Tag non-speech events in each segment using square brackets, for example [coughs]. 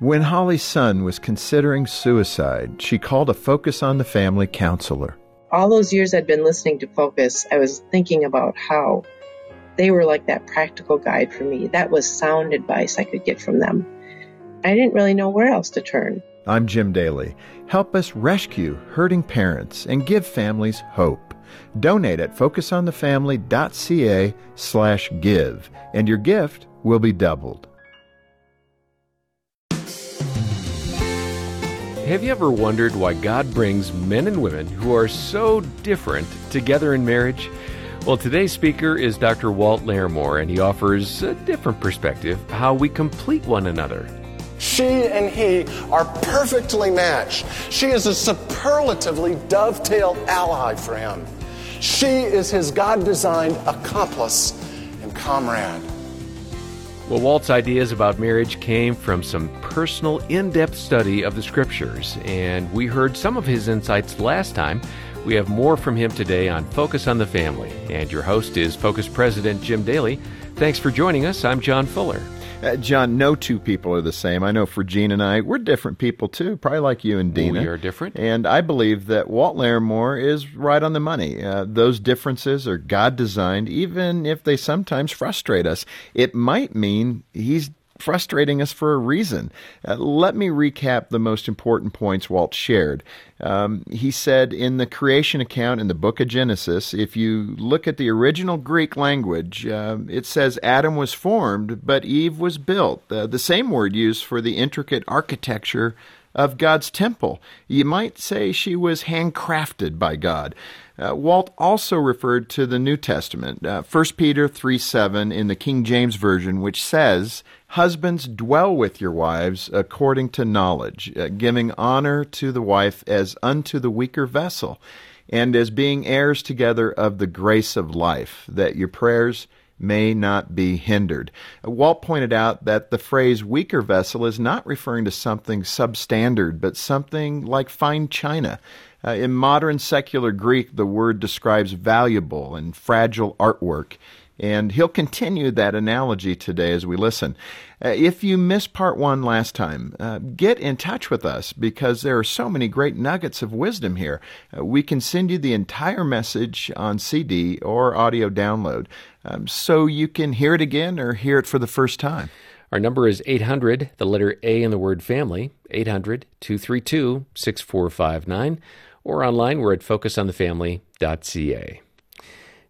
When Holly's son was considering suicide, she called a Focus on the Family counselor. All those years I'd been listening to Focus, I was thinking about how they were like that practical guide for me. That was sound advice I could get from them. I didn't really know where else to turn. I'm Jim Daly. Help us rescue hurting parents and give families hope. Donate at focusonthefamily.ca slash give, and your gift will be doubled. Have you ever wondered why God brings men and women who are so different together in marriage? Well, today's speaker is Dr. Walt Larimore, and he offers a different perspective how we complete one another. She and he are perfectly matched. She is a superlatively dovetailed ally for him. She is his God designed accomplice and comrade. Well, Walt's ideas about marriage came from some personal, in depth study of the scriptures, and we heard some of his insights last time we have more from him today on Focus on the Family. And your host is Focus President Jim Daly. Thanks for joining us. I'm John Fuller. Uh, John, no two people are the same. I know for Jean and I, we're different people too, probably like you and Dena. We are different. And I believe that Walt Larimore is right on the money. Uh, those differences are God designed, even if they sometimes frustrate us. It might mean he's frustrating us for a reason. Uh, let me recap the most important points Walt shared. Um, he said in the creation account in the book of Genesis, if you look at the original Greek language, uh, it says Adam was formed, but Eve was built. Uh, the same word used for the intricate architecture of God's temple. You might say she was handcrafted by God. Uh, Walt also referred to the New Testament, uh, 1 Peter 3 7 in the King James Version, which says, Husbands, dwell with your wives according to knowledge, uh, giving honor to the wife as unto the weaker vessel, and as being heirs together of the grace of life, that your prayers may not be hindered. Walt pointed out that the phrase weaker vessel is not referring to something substandard, but something like fine china. Uh, in modern secular Greek, the word describes valuable and fragile artwork. And he'll continue that analogy today as we listen. Uh, if you missed part one last time, uh, get in touch with us because there are so many great nuggets of wisdom here. Uh, we can send you the entire message on CD or audio download um, so you can hear it again or hear it for the first time. Our number is 800, the letter A in the word family, 800 232 6459, or online we're at focusonthefamily.ca.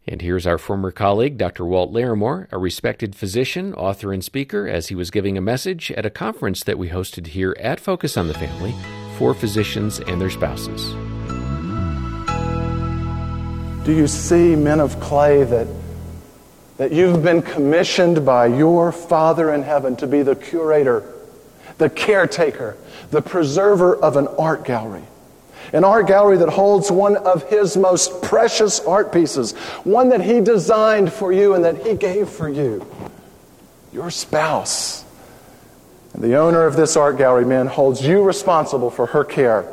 And here's our former colleague, Dr. Walt Larimore, a respected physician, author, and speaker, as he was giving a message at a conference that we hosted here at Focus on the Family for physicians and their spouses. Do you see, men of clay, that, that you've been commissioned by your Father in heaven to be the curator, the caretaker, the preserver of an art gallery? an art gallery that holds one of his most precious art pieces, one that he designed for you and that he gave for you, your spouse. And the owner of this art gallery, man, holds you responsible for her care.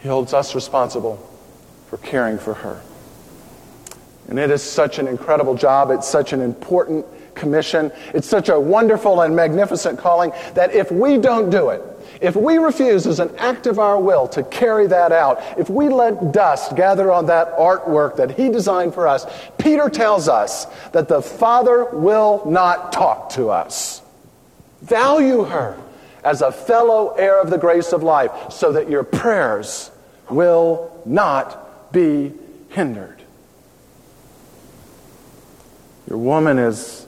He holds us responsible for caring for her. And it is such an incredible job. It's such an important commission. It's such a wonderful and magnificent calling that if we don't do it, if we refuse as an act of our will to carry that out, if we let dust gather on that artwork that He designed for us, Peter tells us that the Father will not talk to us. Value her as a fellow heir of the grace of life so that your prayers will not be hindered. Your woman is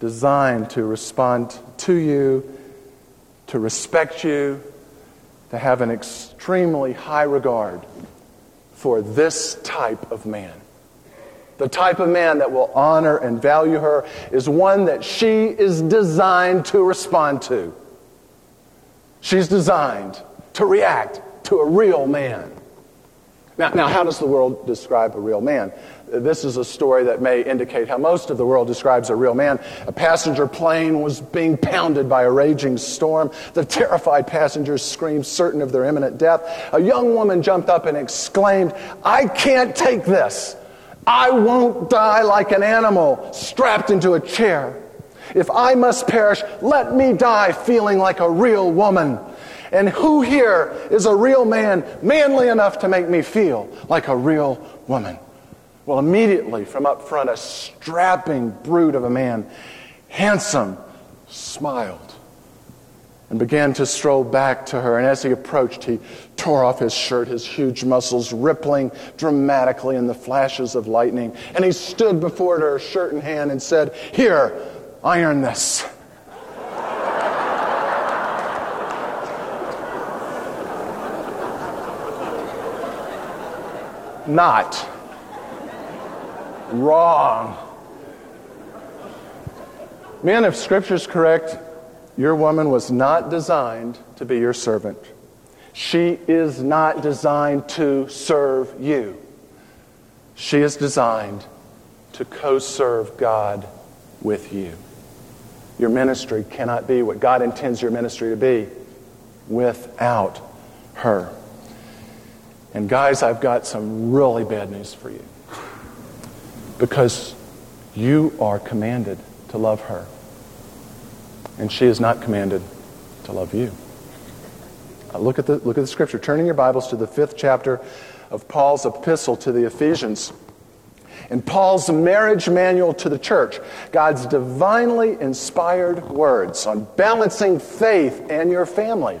designed to respond to you to respect you, to have an extremely high regard for this type of man. The type of man that will honor and value her is one that she is designed to respond to. She's designed to react to a real man. Now, now, how does the world describe a real man? This is a story that may indicate how most of the world describes a real man. A passenger plane was being pounded by a raging storm. The terrified passengers screamed, certain of their imminent death. A young woman jumped up and exclaimed, I can't take this. I won't die like an animal strapped into a chair. If I must perish, let me die feeling like a real woman. And who here is a real man, manly enough to make me feel like a real woman? Well, immediately from up front, a strapping brute of a man, handsome, smiled and began to stroll back to her. And as he approached, he tore off his shirt, his huge muscles rippling dramatically in the flashes of lightning. And he stood before her, shirt in hand, and said, Here, iron this. [laughs] Not. Wrong. Man, if Scripture's correct, your woman was not designed to be your servant. She is not designed to serve you. She is designed to co serve God with you. Your ministry cannot be what God intends your ministry to be without her. And guys, I've got some really bad news for you. Because you are commanded to love her. And she is not commanded to love you. Uh, look, at the, look at the scripture. Turning your Bibles to the fifth chapter of Paul's epistle to the Ephesians. In Paul's marriage manual to the church, God's divinely inspired words on balancing faith and your family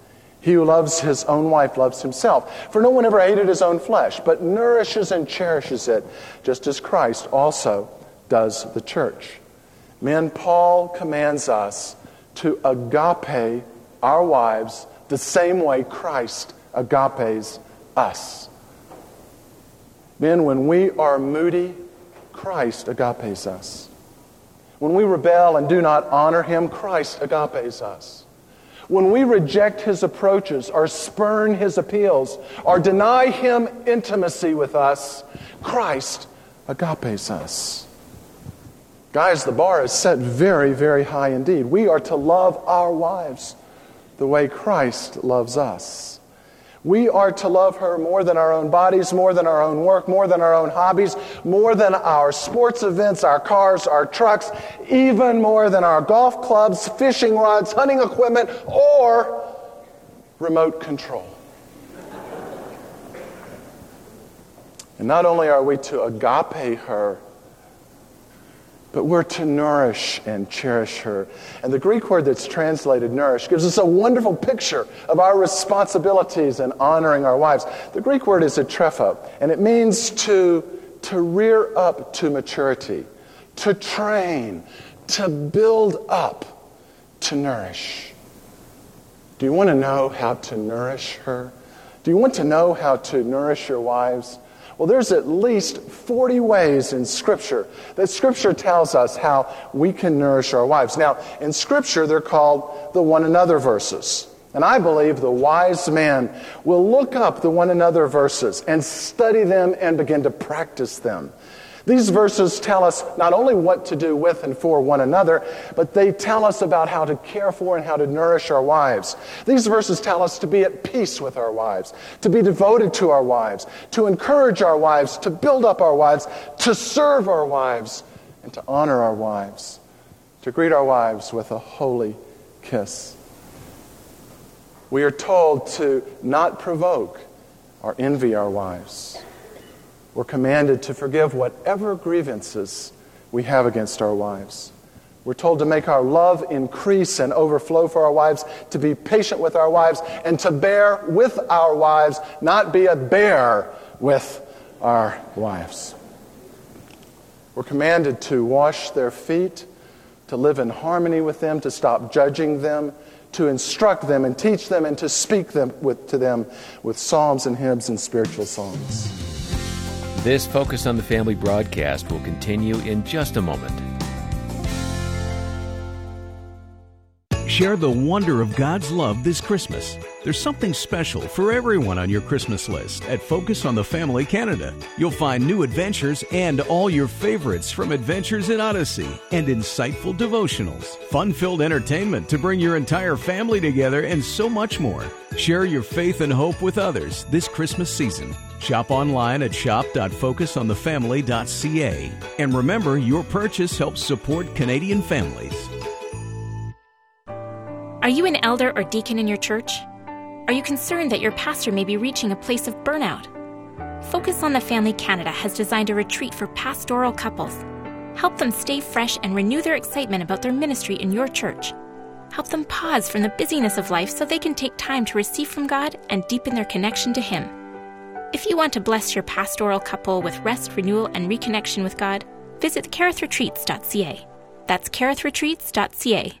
He who loves his own wife loves himself. For no one ever hated his own flesh, but nourishes and cherishes it, just as Christ also does the church. Men, Paul commands us to agape our wives the same way Christ agapes us. Men, when we are moody, Christ agapes us. When we rebel and do not honor him, Christ agapes us. When we reject his approaches or spurn his appeals or deny him intimacy with us, Christ agapes us. Guys, the bar is set very, very high indeed. We are to love our wives the way Christ loves us. We are to love her more than our own bodies, more than our own work, more than our own hobbies, more than our sports events, our cars, our trucks, even more than our golf clubs, fishing rods, hunting equipment, or remote control. And not only are we to agape her, but we're to nourish and cherish her. And the Greek word that's translated nourish gives us a wonderful picture of our responsibilities in honoring our wives. The Greek word is ektrepho, and it means to, to rear up to maturity, to train, to build up, to nourish. Do you want to know how to nourish her? Do you want to know how to nourish your wives? Well, there's at least 40 ways in Scripture that Scripture tells us how we can nourish our wives. Now, in Scripture, they're called the one another verses. And I believe the wise man will look up the one another verses and study them and begin to practice them. These verses tell us not only what to do with and for one another, but they tell us about how to care for and how to nourish our wives. These verses tell us to be at peace with our wives, to be devoted to our wives, to encourage our wives, to build up our wives, to serve our wives, and to honor our wives, to greet our wives with a holy kiss. We are told to not provoke or envy our wives. We're commanded to forgive whatever grievances we have against our wives. We're told to make our love increase and overflow for our wives, to be patient with our wives, and to bear with our wives, not be a bear with our wives. We're commanded to wash their feet, to live in harmony with them, to stop judging them, to instruct them and teach them, and to speak them with, to them with psalms and hymns and spiritual songs. This Focus on the Family broadcast will continue in just a moment. Share the wonder of God's love this Christmas. There's something special for everyone on your Christmas list at Focus on the Family Canada. You'll find new adventures and all your favorites from Adventures in Odyssey and insightful devotionals, fun filled entertainment to bring your entire family together, and so much more. Share your faith and hope with others this Christmas season. Shop online at shop.focusonthefamily.ca. And remember, your purchase helps support Canadian families. Are you an elder or deacon in your church? Are you concerned that your pastor may be reaching a place of burnout? Focus on the Family Canada has designed a retreat for pastoral couples. Help them stay fresh and renew their excitement about their ministry in your church. Help them pause from the busyness of life so they can take time to receive from God and deepen their connection to Him. If you want to bless your pastoral couple with rest, renewal, and reconnection with God, visit kerithretreats.ca. That's kerithretreats.ca.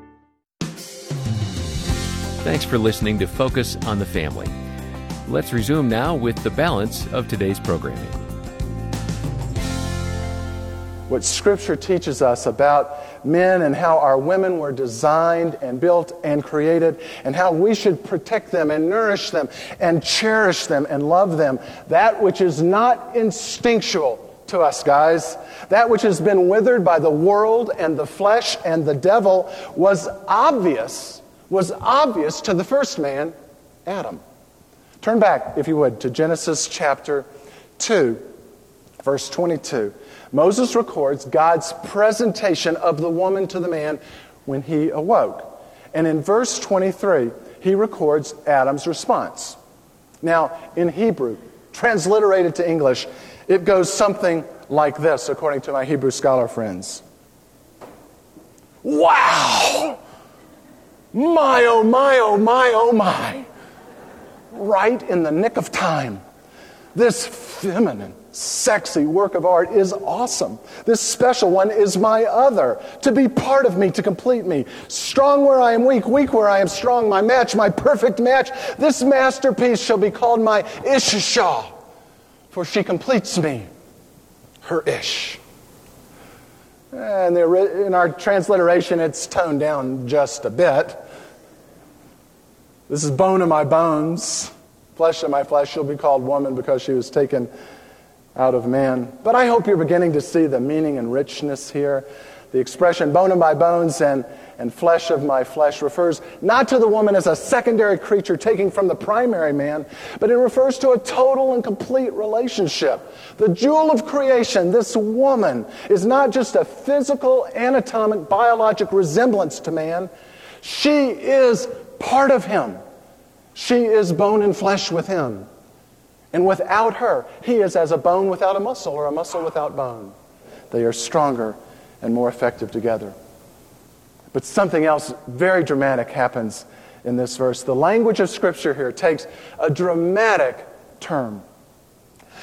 Thanks for listening to Focus on the Family. Let's resume now with the balance of today's programming. What Scripture teaches us about men and how our women were designed and built and created, and how we should protect them and nourish them and cherish them and love them. That which is not instinctual to us, guys, that which has been withered by the world and the flesh and the devil, was obvious was obvious to the first man, Adam. Turn back, if you would, to Genesis chapter 2, verse 22. Moses records God's presentation of the woman to the man when he awoke. And in verse 23, he records Adam's response. Now, in Hebrew, transliterated to English, it goes something like this, according to my Hebrew scholar friends. Wow! My, oh, my, oh, my, oh, my. Right in the nick of time. This feminine, sexy work of art is awesome. This special one is my other, to be part of me, to complete me. Strong where I am weak, weak where I am strong, my match, my perfect match. This masterpiece shall be called my Isha, for she completes me, her Ish. And in our transliteration, it's toned down just a bit. This is bone of my bones, flesh of my flesh. She'll be called woman because she was taken out of man. But I hope you're beginning to see the meaning and richness here. The expression bone of my bones and, and flesh of my flesh refers not to the woman as a secondary creature taking from the primary man, but it refers to a total and complete relationship. The jewel of creation, this woman, is not just a physical, anatomic, biologic resemblance to man. She is part of him. She is bone and flesh with him. And without her, he is as a bone without a muscle or a muscle without bone. They are stronger and more effective together. But something else very dramatic happens in this verse. The language of Scripture here takes a dramatic turn.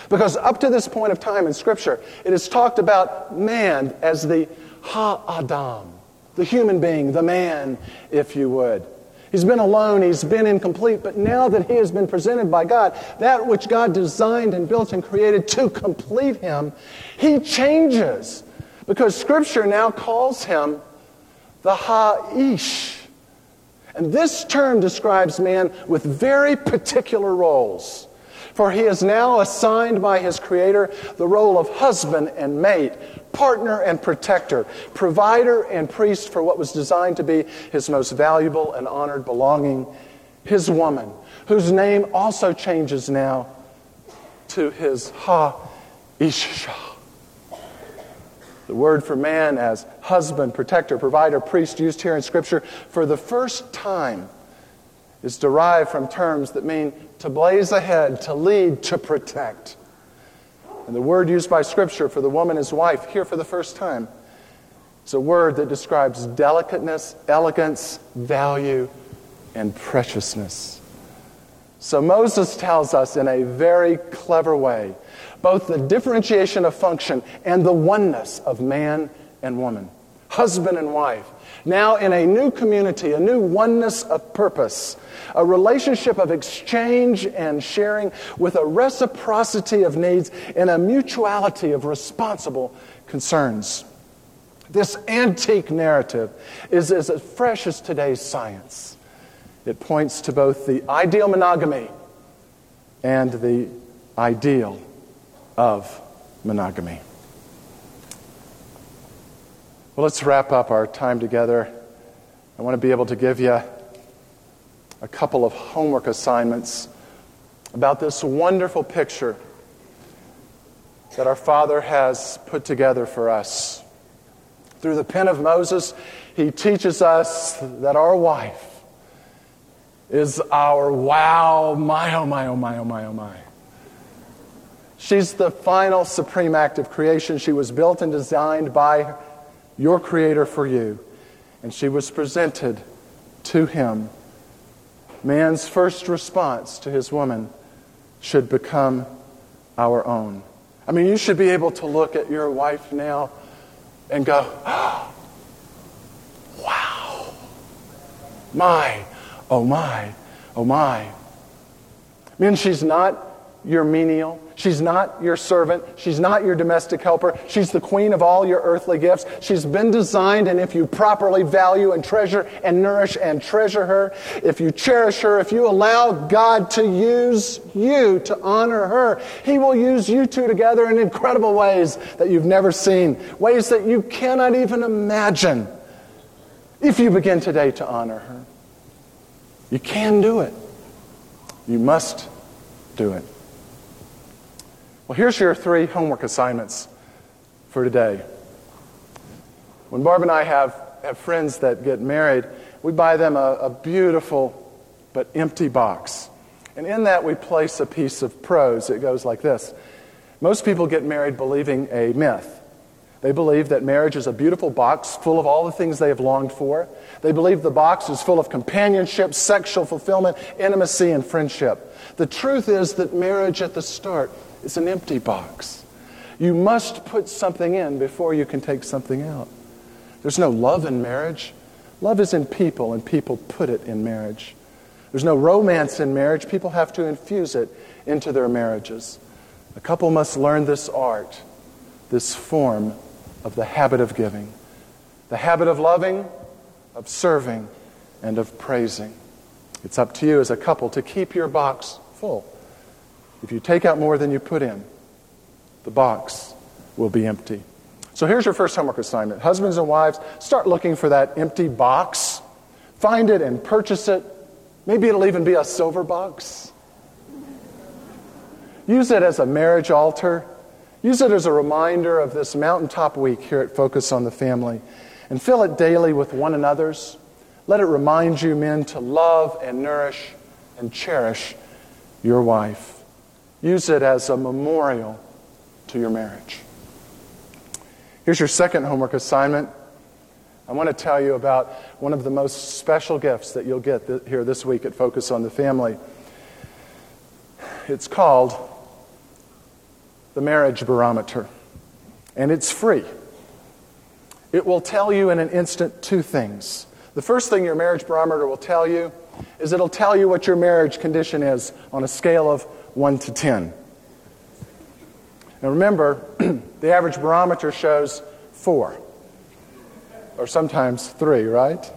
Because up to this point of time in Scripture, it is talked about man as the Ha Adam, the human being, the man, if you would. He's been alone, he's been incomplete, but now that he has been presented by God, that which God designed and built and created to complete him, he changes. Because Scripture now calls him the Ha'ish. And this term describes man with very particular roles. For he is now assigned by his Creator the role of husband and mate, partner and protector, provider and priest for what was designed to be his most valuable and honored belonging, his woman, whose name also changes now to his Ha Isha. The word for man as husband, protector, provider, priest used here in Scripture for the first time is derived from terms that mean to blaze ahead, to lead, to protect. And the word used by Scripture for the woman as wife, here for the first time, It's a word that describes delicateness, elegance, value, and preciousness. So Moses tells us in a very clever way both the differentiation of function and the oneness of man and woman, husband and wife. Now, in a new community, a new oneness of purpose, a relationship of exchange and sharing with a reciprocity of needs and a mutuality of responsible concerns. This antique narrative is as fresh as today's science. It points to both the ideal monogamy and the ideal of monogamy. Well, let's wrap up our time together. I want to be able to give you a couple of homework assignments about this wonderful picture that our Father has put together for us. Through the pen of Moses, he teaches us that our wife is our wow, my, oh, my, oh, my, oh, my, oh, my. She's the final supreme act of creation. She was built and designed by your Creator for you, and she was presented to Him. Man's first response to his woman should become our own. I mean, you should be able to look at your wife now and go, oh, [gasps] wow, my, oh my, oh my. I mean, she's not your menial. She's not your servant. She's not your domestic helper. She's the queen of all your earthly gifts. She's been designed, and if you properly value and treasure and nourish and treasure her, if you cherish her, if you allow God to use you to honor her, He will use you two together in incredible ways that you've never seen, ways that you cannot even imagine if you begin today to honor her. You can do it. You must do it. Well, here's your three homework assignments for today. When Barb and I have, have friends that get married, we buy them a, a beautiful but empty box. And in that, we place a piece of prose. It goes like this Most people get married believing a myth. They believe that marriage is a beautiful box full of all the things they have longed for. They believe the box is full of companionship, sexual fulfillment, intimacy, and friendship. The truth is that marriage at the start it's an empty box. You must put something in before you can take something out. There's no love in marriage. Love is in people, and people put it in marriage. There's no romance in marriage. People have to infuse it into their marriages. A couple must learn this art, this form of the habit of giving, the habit of loving, of serving, and of praising. It's up to you as a couple to keep your box full. If you take out more than you put in, the box will be empty. So here's your first homework assignment. Husbands and wives, start looking for that empty box. Find it and purchase it. Maybe it'll even be a silver box. Use it as a marriage altar. Use it as a reminder of this mountaintop week here at Focus on the Family. And fill it daily with one another's. Let it remind you, men, to love and nourish and cherish your wife. Use it as a memorial to your marriage. Here's your second homework assignment. I want to tell you about one of the most special gifts that you'll get th- here this week at Focus on the Family. It's called the Marriage Barometer, and it's free. It will tell you in an instant two things. The first thing your marriage barometer will tell you is it'll tell you what your marriage condition is on a scale of 1 to 10. Now remember, [clears throat] the average barometer shows 4, or sometimes 3, right?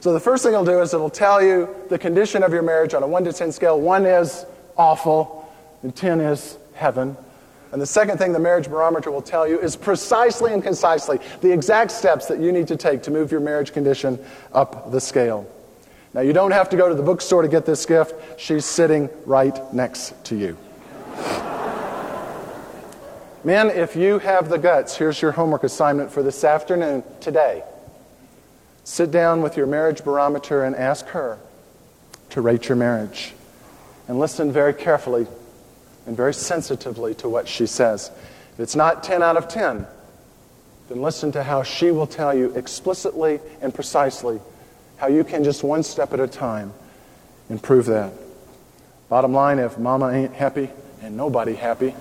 So the first thing it'll do is it'll tell you the condition of your marriage on a 1 to 10 scale. 1 is awful, and 10 is heaven. And the second thing the marriage barometer will tell you is precisely and concisely the exact steps that you need to take to move your marriage condition up the scale. Now, you don't have to go to the bookstore to get this gift. She's sitting right next to you. Men, if you have the guts, here's your homework assignment for this afternoon, today. Sit down with your marriage barometer and ask her to rate your marriage. And listen very carefully and very sensitively to what she says. If it's not 10 out of 10, then listen to how she will tell you explicitly and precisely how you can just one step at a time improve that. Bottom line if mama ain't happy, and nobody happy,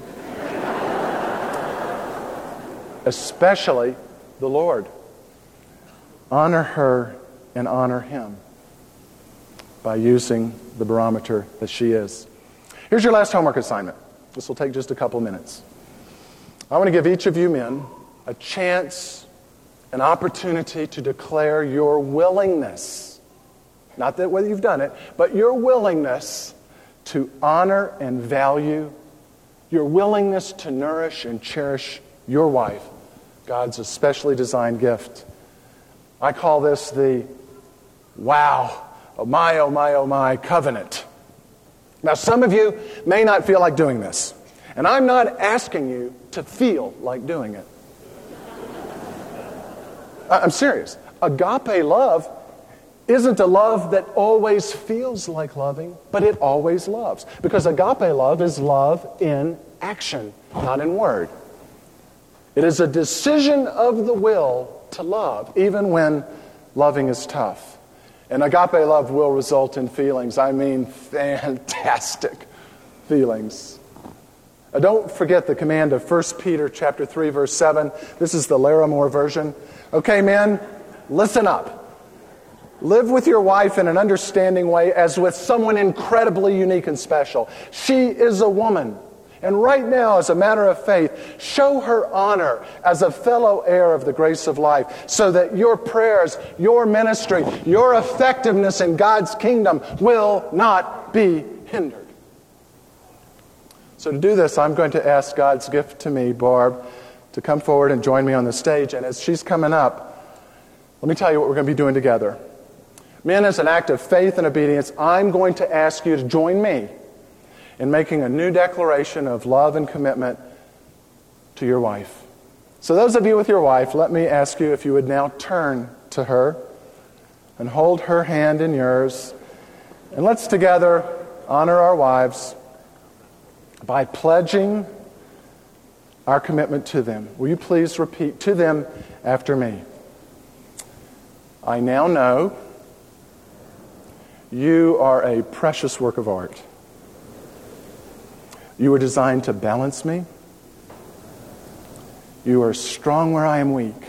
especially the Lord. Honor her and honor him by using the barometer that she is. Here's your last homework assignment. This will take just a couple minutes. I want to give each of you men a chance, an opportunity to declare your willingness. Not that whether you've done it, but your willingness to honor and value, your willingness to nourish and cherish your wife, God's especially designed gift. I call this the wow, oh my, oh my, oh my covenant. Now, some of you may not feel like doing this, and I'm not asking you to feel like doing it. I'm serious. Agape love isn't a love that always feels like loving, but it always loves. Because agape love is love in action, not in word. It is a decision of the will to love, even when loving is tough. And agape love will result in feelings. I mean, fantastic [laughs] feelings. Don't forget the command of 1 Peter chapter 3 verse 7. This is the Larimore version. Okay, men, listen up. Live with your wife in an understanding way as with someone incredibly unique and special. She is a woman. And right now, as a matter of faith, show her honor as a fellow heir of the grace of life so that your prayers, your ministry, your effectiveness in God's kingdom will not be hindered. So, to do this, I'm going to ask God's gift to me, Barb, to come forward and join me on the stage. And as she's coming up, let me tell you what we're going to be doing together. Men, as an act of faith and obedience, I'm going to ask you to join me in making a new declaration of love and commitment to your wife. So, those of you with your wife, let me ask you if you would now turn to her and hold her hand in yours. And let's together honor our wives by pledging our commitment to them. Will you please repeat to them after me? I now know you are a precious work of art. You were designed to balance me. You are strong where I am weak,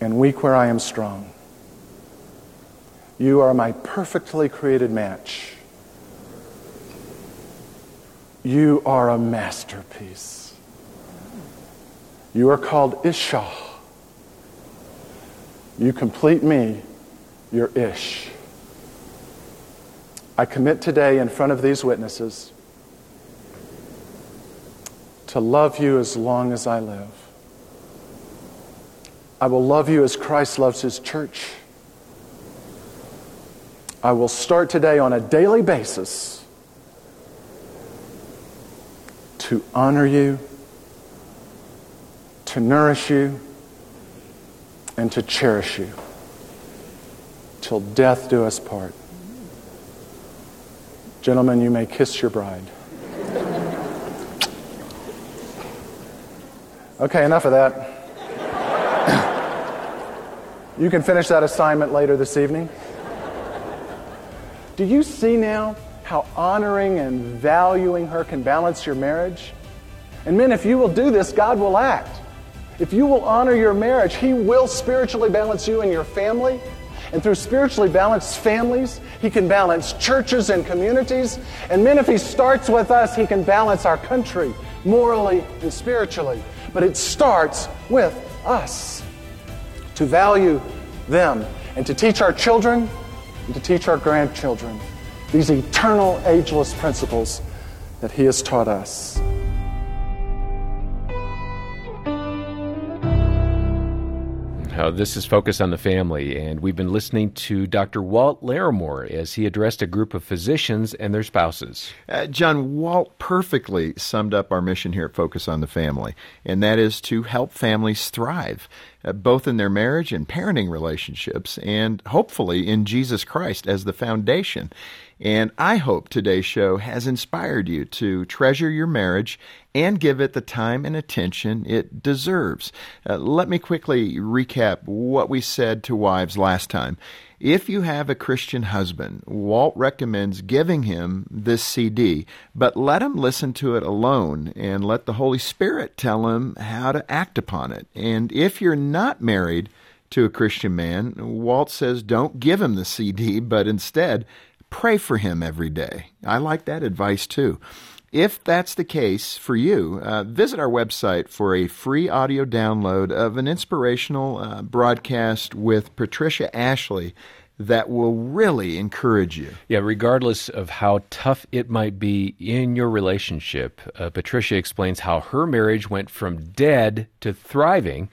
and weak where I am strong. You are my perfectly created match. You are a masterpiece. You are called Isha. You complete me your ish. I commit today in front of these witnesses to love you as long as I live. I will love you as Christ loves his church. I will start today on a daily basis to honor you, to nourish you, and to cherish you till death do us part. Gentlemen, you may kiss your bride. Okay, enough of that. [coughs] you can finish that assignment later this evening. Do you see now how honoring and valuing her can balance your marriage? And men, if you will do this, God will act. If you will honor your marriage, He will spiritually balance you and your family. And through spiritually balanced families, He can balance churches and communities. And men, if He starts with us, He can balance our country morally and spiritually. But it starts with us to value them and to teach our children and to teach our grandchildren these eternal, ageless principles that He has taught us. Uh, this is Focus on the Family, and we've been listening to Dr. Walt Larimore as he addressed a group of physicians and their spouses. Uh, John, Walt perfectly summed up our mission here at Focus on the Family, and that is to help families thrive, uh, both in their marriage and parenting relationships, and hopefully in Jesus Christ as the foundation. And I hope today's show has inspired you to treasure your marriage and give it the time and attention it deserves. Uh, let me quickly recap what we said to wives last time. If you have a Christian husband, Walt recommends giving him this CD, but let him listen to it alone and let the Holy Spirit tell him how to act upon it. And if you're not married to a Christian man, Walt says don't give him the CD, but instead pray for him every day. I like that advice too. If that's the case for you, uh, visit our website for a free audio download of an inspirational uh, broadcast with Patricia Ashley that will really encourage you. Yeah, regardless of how tough it might be in your relationship, uh, Patricia explains how her marriage went from dead to thriving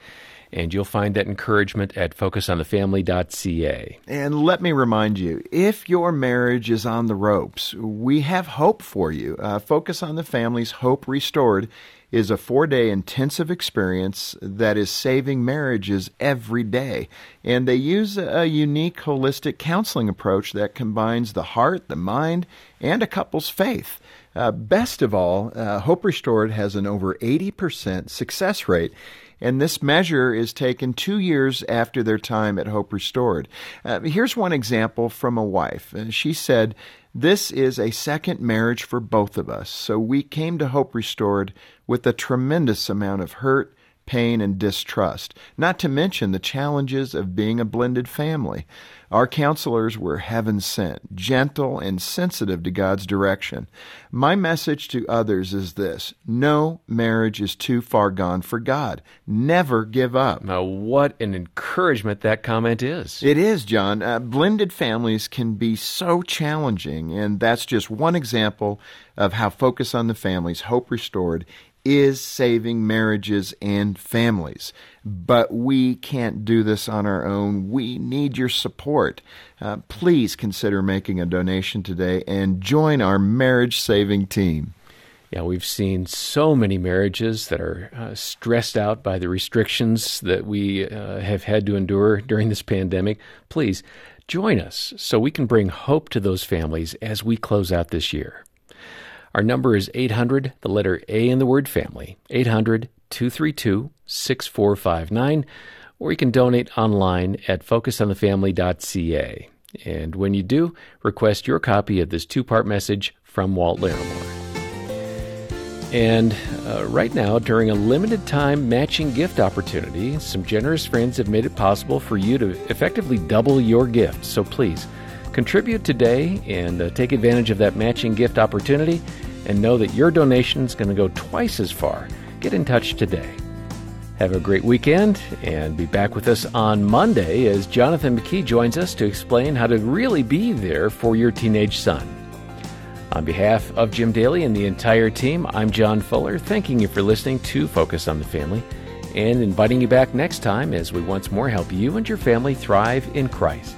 and you'll find that encouragement at focusonthefamily.ca. And let me remind you if your marriage is on the ropes, we have hope for you. Uh, Focus on the Family's Hope Restored is a four day intensive experience that is saving marriages every day. And they use a unique holistic counseling approach that combines the heart, the mind, and a couple's faith. Uh, best of all, uh, Hope Restored has an over 80% success rate and this measure is taken two years after their time at Hope Restored. Uh, here's one example from a wife. Uh, she said, This is a second marriage for both of us, so we came to Hope Restored with a tremendous amount of hurt pain, and distrust, not to mention the challenges of being a blended family. Our counselors were heaven sent, gentle and sensitive to God's direction. My message to others is this no marriage is too far gone for God. Never give up. Now, what an encouragement that comment is. It is, John. Uh, blended families can be so challenging, and that's just one example of how Focus on the Family's Hope Restored is saving marriages and families. But we can't do this on our own. We need your support. Uh, please consider making a donation today and join our marriage saving team. Yeah, we've seen so many marriages that are uh, stressed out by the restrictions that we uh, have had to endure during this pandemic. Please join us so we can bring hope to those families as we close out this year. Our number is 800, the letter A in the word family, 800 232 6459, or you can donate online at focusonthefamily.ca. And when you do, request your copy of this two part message from Walt Larimore. And uh, right now, during a limited time matching gift opportunity, some generous friends have made it possible for you to effectively double your gift. So please, Contribute today and uh, take advantage of that matching gift opportunity and know that your donation is going to go twice as far. Get in touch today. Have a great weekend and be back with us on Monday as Jonathan McKee joins us to explain how to really be there for your teenage son. On behalf of Jim Daly and the entire team, I'm John Fuller, thanking you for listening to Focus on the Family and inviting you back next time as we once more help you and your family thrive in Christ.